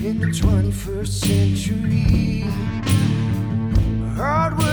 in the 21st century. Hardworking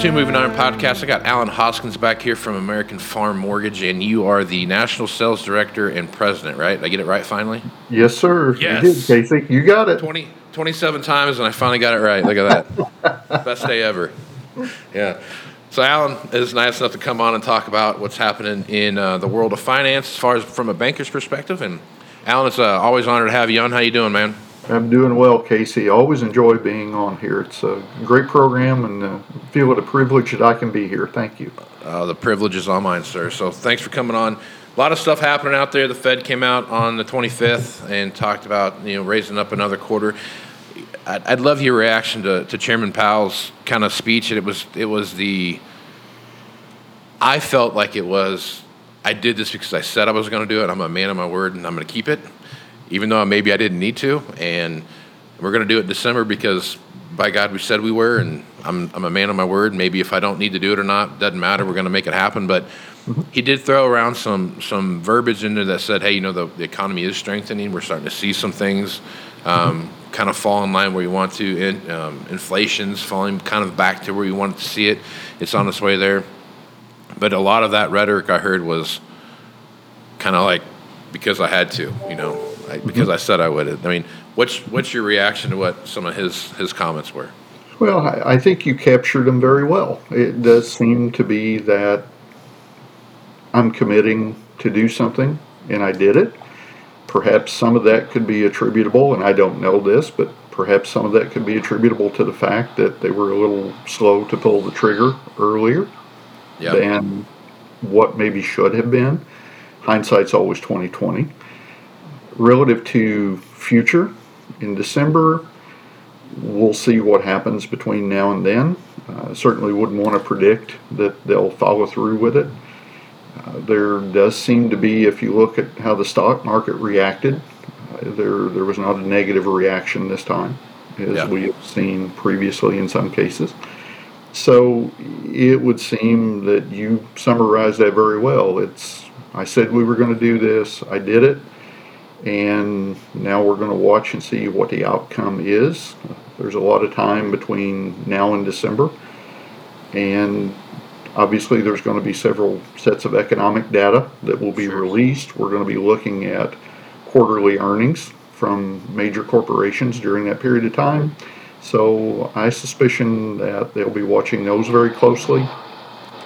to Moving Iron Podcast. I got Alan Hoskins back here from American Farm Mortgage, and you are the National Sales Director and President, right? Did I get it right finally? Yes, sir. Yes. You did, Casey. You got it. 20, 27 times, and I finally got it right. Look at that. Best day ever. Yeah. So, Alan is nice enough to come on and talk about what's happening in uh, the world of finance as far as from a banker's perspective. And, Alan, it's uh, always an honor to have you on. How you doing, man? I'm doing well, Casey. Always enjoy being on here. It's a great program and uh, feel it a privilege that I can be here. Thank you. Uh, the privilege is all mine, sir. So thanks for coming on. A lot of stuff happening out there. The Fed came out on the 25th and talked about you know raising up another quarter. I'd, I'd love your reaction to, to Chairman Powell's kind of speech. It was it was the. I felt like it was. I did this because I said I was going to do it. I'm a man of my word, and I'm going to keep it, even though maybe I didn't need to. And we're going to do it in December because by God we said we were, and I'm I'm a man of my word. Maybe if I don't need to do it or not, doesn't matter. We're going to make it happen. But he did throw around some some verbiage in there that said, "Hey, you know, the, the economy is strengthening. We're starting to see some things um, kind of fall in line where you want to. In, um, inflation's falling kind of back to where you want to see it. It's on its way there." But a lot of that rhetoric I heard was kind of like because I had to, you know, I, because I said I would. I mean, what's what's your reaction to what some of his his comments were? Well, I, I think you captured them very well. It does seem to be that I'm committing to do something, and I did it. Perhaps some of that could be attributable, and I don't know this, but perhaps some of that could be attributable to the fact that they were a little slow to pull the trigger earlier Yeah, than what maybe should have been. Hindsight's always 2020. Relative to future, in December, we'll see what happens between now and then. Uh, certainly wouldn't want to predict that they'll follow through with it. Uh, there does seem to be, if you look at how the stock market reacted, uh, there there was not a negative reaction this time, as Yeah. we have seen previously in some cases. So it would seem that you summarized that very well. It's I said we were going to do this. I did it, and now we're going to watch and see what the outcome is. There's a lot of time between now and December, and obviously there's going to be several sets of economic data that will be Sure. released. We're going to be looking at quarterly earnings from major corporations during that period of time. So I suspicion that they'll be watching those very closely.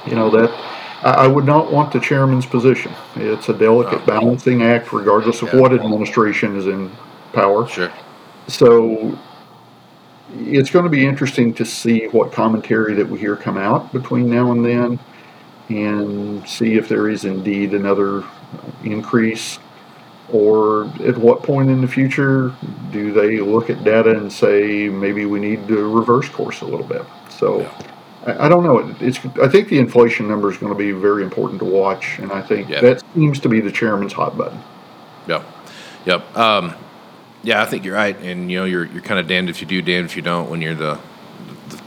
You know that I, would not want the chairman's position. It's a delicate oh. balancing act, regardless of what administration is in power. Sure. So it's going to be interesting to see what commentary that we hear come out between now and then and see if there is indeed another increase or at what point in the future do they look at data and say maybe we need to reverse course a little bit so Yeah. I, I don't know it's i think the inflation number is going to be very important to watch and i think Yeah. that seems to be the chairman's hot button Yep. Yep. Um, yeah, I think you're right, and you know you're you're kind of damned if you do, damned if you don't. When you're the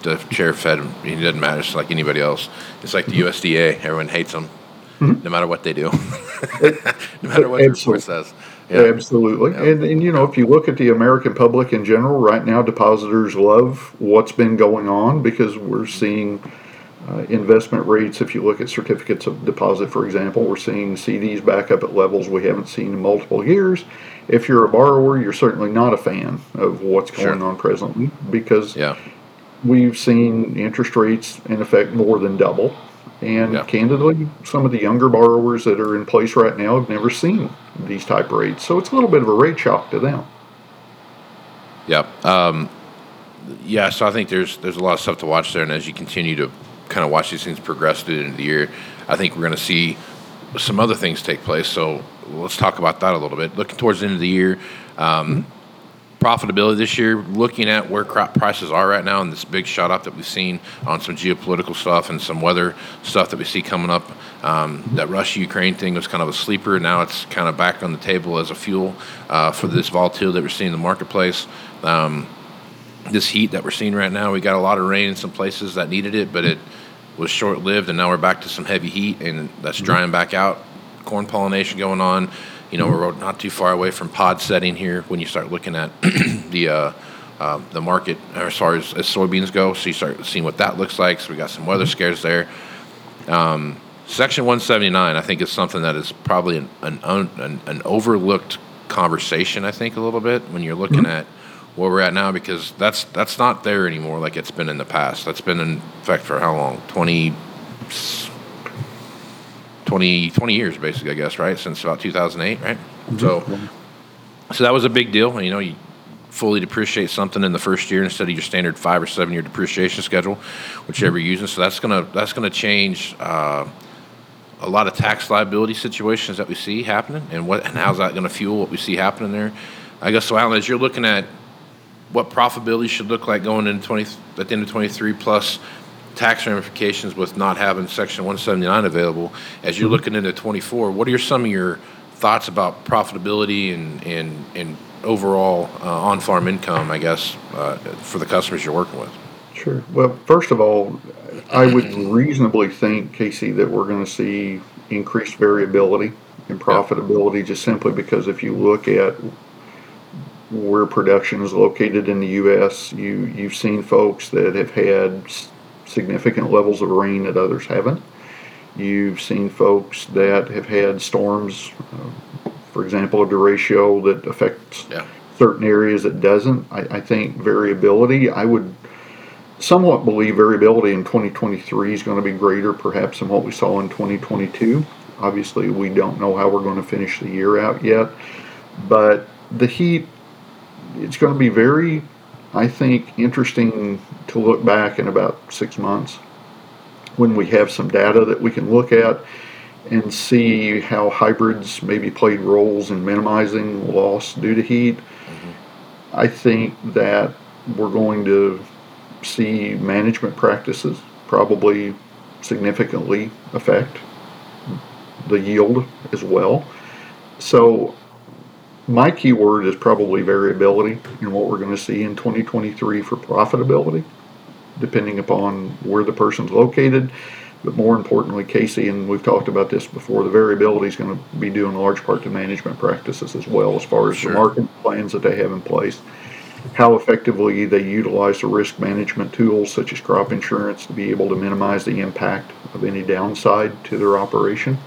the, the chair of Fed, it doesn't matter. It's like anybody else. It's like the USDA. Everyone hates them, no matter what they do, no matter what the report says. Yeah. Absolutely. And, and, you know, if you look at the American public in general, right now, depositors love what's been going on because we're seeing uh, investment rates. If you look at certificates of deposit, for example, we're seeing CDs back up at levels we haven't seen in multiple years. If you're a borrower, you're certainly not a fan of what's going Sure. on presently because Yeah. we've seen interest rates in effect more than double. And Yeah. candidly, some of the younger borrowers that are in place right now have never seen these type rates. So it's a little bit of a rate shock to them. Yeah. Um, yeah, so I think there's there's a lot of stuff to watch there, and as you continue to kind of watch these things progress through the end of the year, I think we're going to see some other things take place. So let's talk about that a little bit. Looking towards the end of the year, um, profitability this year, looking at where crop prices are right now, and this big shot up that we've seen on some geopolitical stuff and some weather stuff that we see coming up. Um, that Russia Ukraine thing was kind of a sleeper. Now it's kind of back on the table as a fuel uh, for this volatility that we're seeing in the marketplace. Um, this heat that we're seeing right now, we got a lot of rain in some places that needed it, but it was short lived, and now we're back to some heavy heat, and that's drying back out. Corn pollination going on. You know, we're not too far away from pod setting here when you start looking at the uh, uh, the market as far as, as soybeans go. So you start seeing what that looks like. So we got some weather scares there. Um, Section 179, I think, is something that is probably an, an, an, an overlooked conversation. I think a little bit when you're looking at where we're at now, because that's that's not there anymore like it's been in the past. That's been in effect for how long? 20, 20, 20 years, basically, I guess, right? Since about 2008, right? So, so that was a big deal. You know, you fully depreciate something in the first year instead of your standard five or seven year depreciation schedule, whichever you're using. So that's gonna that's gonna change uh, a lot of tax liability situations that we see happening, and what and how's that gonna fuel what we see happening there? I guess so, Alan. As you're looking at what profitability should look like going into 20 at the end of 23 plus tax ramifications with not having section 179 available as you're looking into 24 what are some of your thoughts about profitability and and, and overall uh, on-farm income i guess uh, for the customers you're working with Sure. Well, first of all, I would reasonably think, Casey, that we're going to see increased variability in profitability just simply because if you look at where production is located in the U.S., you, you've seen folks that have had significant levels of rain that others haven't. You've seen folks that have had storms, uh, for example, a derecho that affects yeah certain areas that doesn't. I, I think variability, I would somewhat believe variability in 2023 is going to be greater perhaps than what we saw in 2022. Obviously, we don't know how we're going to finish the year out yet, but the heat, it's going to be very, I think, interesting to look back in about six months when we have some data that we can look at and see how hybrids maybe played roles in minimizing loss due to heat. Mm-hmm. I think that we're going to see management practices probably significantly affect the yield as well. So, my key word is probably variability in what we're going to see in 2023 for profitability, depending upon where the person's located. But more importantly, Casey, and we've talked about this before, the variability is going to be due in large part to management practices as well, as far as Sure. the marketing plans that they have in place, how effectively they utilize the risk management tools such as crop insurance to be able to minimize the impact of any downside to their operation.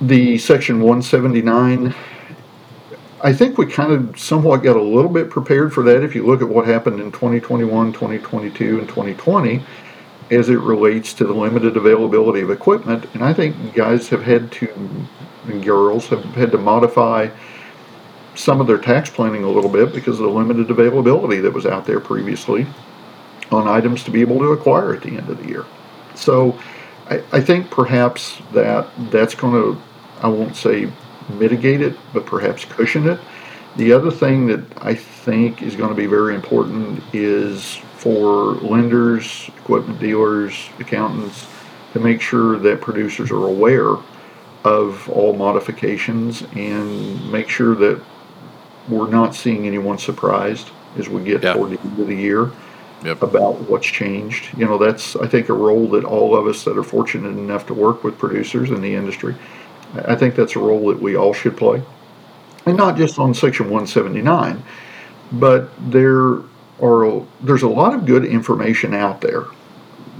The section 179 I think we kind of somewhat got a little bit prepared for that if you look at what happened in 2021, 2022, and 2020 as it relates to the limited availability of equipment. And I think guys have had to, and girls have had to modify some of their tax planning a little bit because of the limited availability that was out there previously on items to be able to acquire at the end of the year. So I, I think perhaps that that's going to, I won't say mitigate it, but perhaps cushion it. The other thing that I think is going to be very important is for lenders, equipment dealers, accountants to make sure that producers are aware of all modifications and make sure that we're not seeing anyone surprised as we get Yeah. toward the end of the year Yep. about what's changed. You know, that's I think a role that all of us that are fortunate enough to work with producers in the industry, I think that's a role that we all should play, and not just on Section 179, but there are there's a lot of good information out there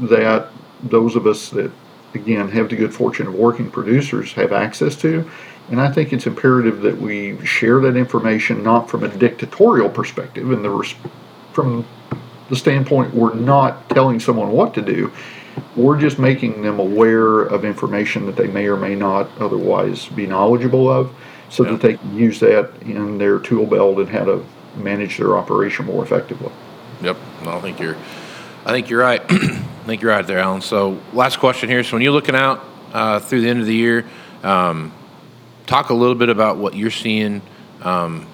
that those of us that again have the good fortune of working producers have access to. And I think it's imperative that we share that information not from a dictatorial perspective and the res- from the standpoint we're not telling someone what to do. We're just making them aware of information that they may or may not otherwise be knowledgeable of so Yeah. that they can use that in their tool belt and how to manage their operation more effectively. Yep. I think you're. I think you're right. I think you're right there, Alan. So, last question here. So, when you're looking out uh, through the end of the year, um, talk a little bit about what you're seeing. Um,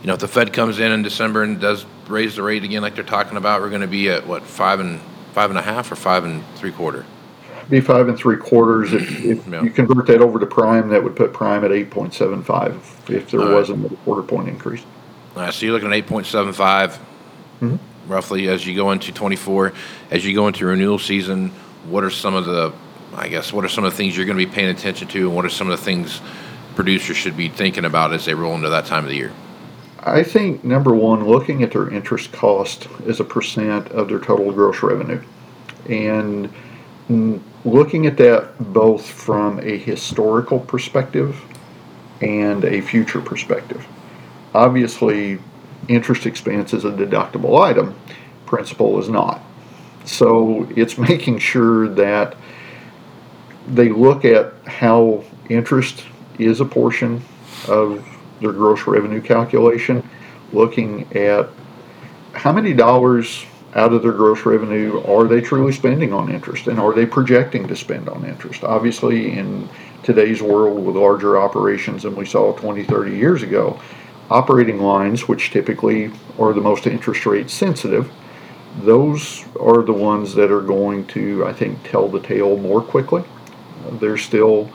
you know, if the Fed comes in in December and does raise the rate again, like they're talking about, we're going to be at what five and five and a half or five and three quarter. Be five and three quarters. If, if Yeah. you convert that over to prime, that would put prime at 8.75 if there All right. wasn't a quarter point increase. All right, so you're looking at eight point seven five, Mm-hmm. roughly, as you go into twenty four. As you go into renewal season, what are some of the, I guess, what are some of the things you're going to be paying attention to, and what are some of the things producers should be thinking about as they roll into that time of the year? I think number one, looking at their interest cost as a percent of their total gross revenue, and looking at that both from a historical perspective and a future perspective. Obviously, interest expense is a deductible item, principal is not. So it's making sure that they look at how interest is a portion of their gross revenue calculation, looking at how many dollars out of their gross revenue are they truly spending on interest and are they projecting to spend on interest? Obviously, in today's world with larger operations than we saw 20, 30 years ago, operating lines, which typically are the most interest rate sensitive, those are the ones that are going to, I think, tell the tale more quickly. They're still,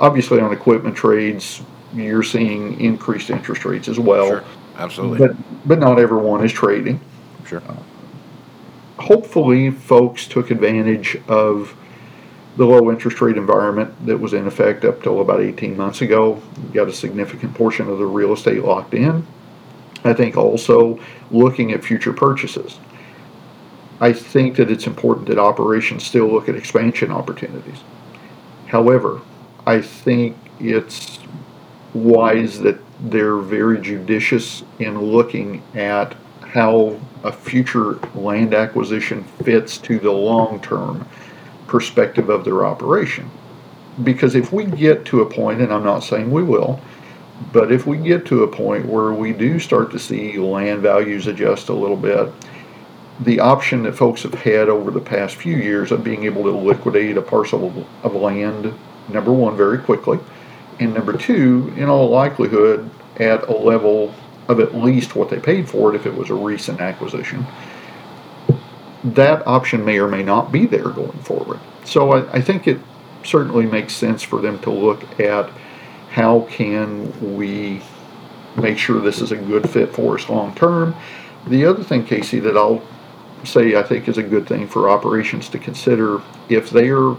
obviously, on equipment trades, you're seeing increased interest rates as well. Sure, absolutely, But, but not everyone is trading. sure. Uh, hopefully, folks took advantage of the low interest rate environment that was in effect up till about 18 months ago. Got a significant portion of the real estate locked in. I think also looking at future purchases. I think that it's important that operations still look at expansion opportunities. However, I think it's wise that they're very judicious in looking at how a future land acquisition fits to the long term perspective of their operation. Because if we get to a point, and I'm not saying we will, but if we get to a point where we do start to see land values adjust a little bit, the option that folks have had over the past few years of being able to liquidate a parcel of, of land, number one, very quickly, and number two, in all likelihood, at a level of at least what they paid for it if it was a recent acquisition, that option may or may not be there going forward. So I, I think it certainly makes sense for them to look at how can we make sure this is a good fit for us long term. The other thing, Casey, that I'll say I think is a good thing for operations to consider if they are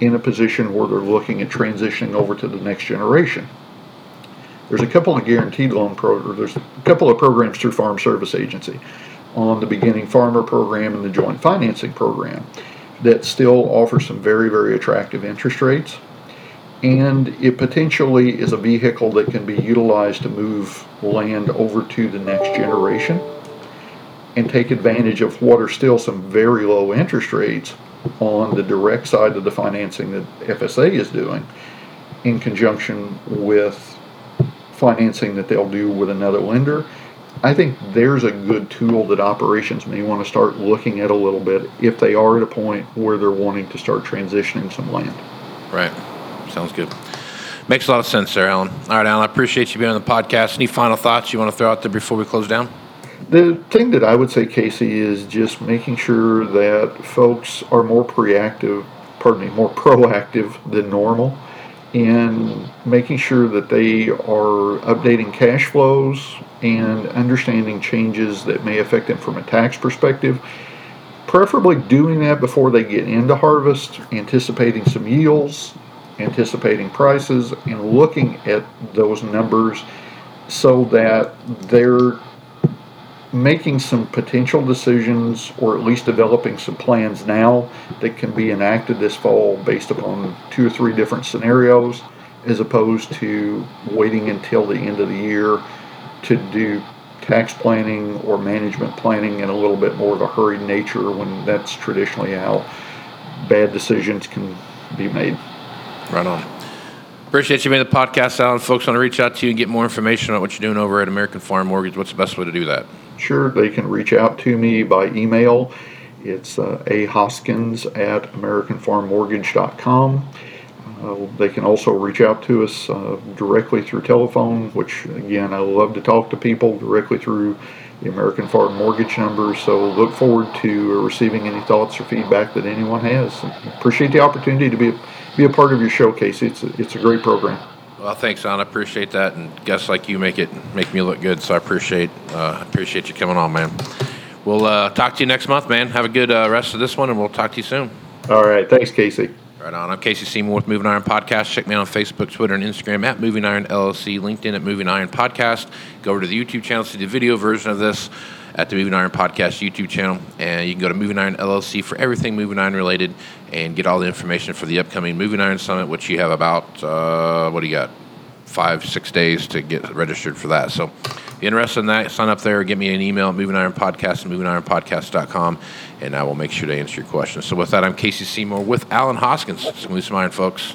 in a position where they're looking at transitioning over to the next generation. There's a couple of guaranteed loan programs, there's a couple of programs through Farm Service Agency on the beginning farmer program and the joint financing program that still offer some very, very attractive interest rates. And it potentially is a vehicle that can be utilized to move land over to the next generation and take advantage of what are still some very low interest rates on the direct side of the financing that FSA is doing in conjunction with financing that they'll do with another lender. I think there's a good tool that operations may want to start looking at a little bit if they are at a point where they're wanting to start transitioning some land. Right. Sounds good. Makes a lot of sense there, Alan. All right, Alan, I appreciate you being on the podcast. Any final thoughts you want to throw out there before we close down? The thing that I would say, Casey, is just making sure that folks are more proactive, pardon me, more proactive than normal in making sure that they are updating cash flows and understanding changes that may affect them from a tax perspective. Preferably doing that before they get into harvest, anticipating some yields, anticipating prices, and looking at those numbers so that they're making some potential decisions or at least developing some plans now that can be enacted this fall based upon two or three different scenarios as opposed to waiting until the end of the year to do tax planning or management planning in a little bit more of a hurried nature when that's traditionally how bad decisions can be made. Right on. Appreciate you being the podcast, Alan. Folks want to reach out to you and get more information on what you're doing over at American Farm Mortgage. What's the best way to do that? Sure, they can reach out to me by email. It's uh, a hoskins at americanfarmmortgage.com. Uh, they can also reach out to us uh, directly through telephone, which again, I love to talk to people directly through the American Farm Mortgage number. So look forward to receiving any thoughts or feedback that anyone has. Appreciate the opportunity to be a, be a part of your showcase. It's a, it's a great program. Well, thanks, Alan. I appreciate that, and guests like you make it make me look good. So I appreciate uh, appreciate you coming on, man. We'll uh, talk to you next month, man. Have a good uh, rest of this one, and we'll talk to you soon. All right, thanks, Casey. Right on. I'm Casey Seymour with Moving Iron Podcast. Check me out on Facebook, Twitter, and Instagram at Moving Iron LLC, LinkedIn at Moving Iron Podcast. Go over to the YouTube channel, see the video version of this at the Moving Iron Podcast YouTube channel. And you can go to Moving Iron LLC for everything Moving Iron related and get all the information for the upcoming Moving Iron Summit, which you have about, uh, what do you got? Five, six days to get registered for that. So if you're interested in that, sign up there, get me an email at Moving Iron Podcast and movingironpodcast.com, and I will make sure to answer your questions. So with that, I'm Casey Seymour with Alan Hoskins. Smooth some iron, folks.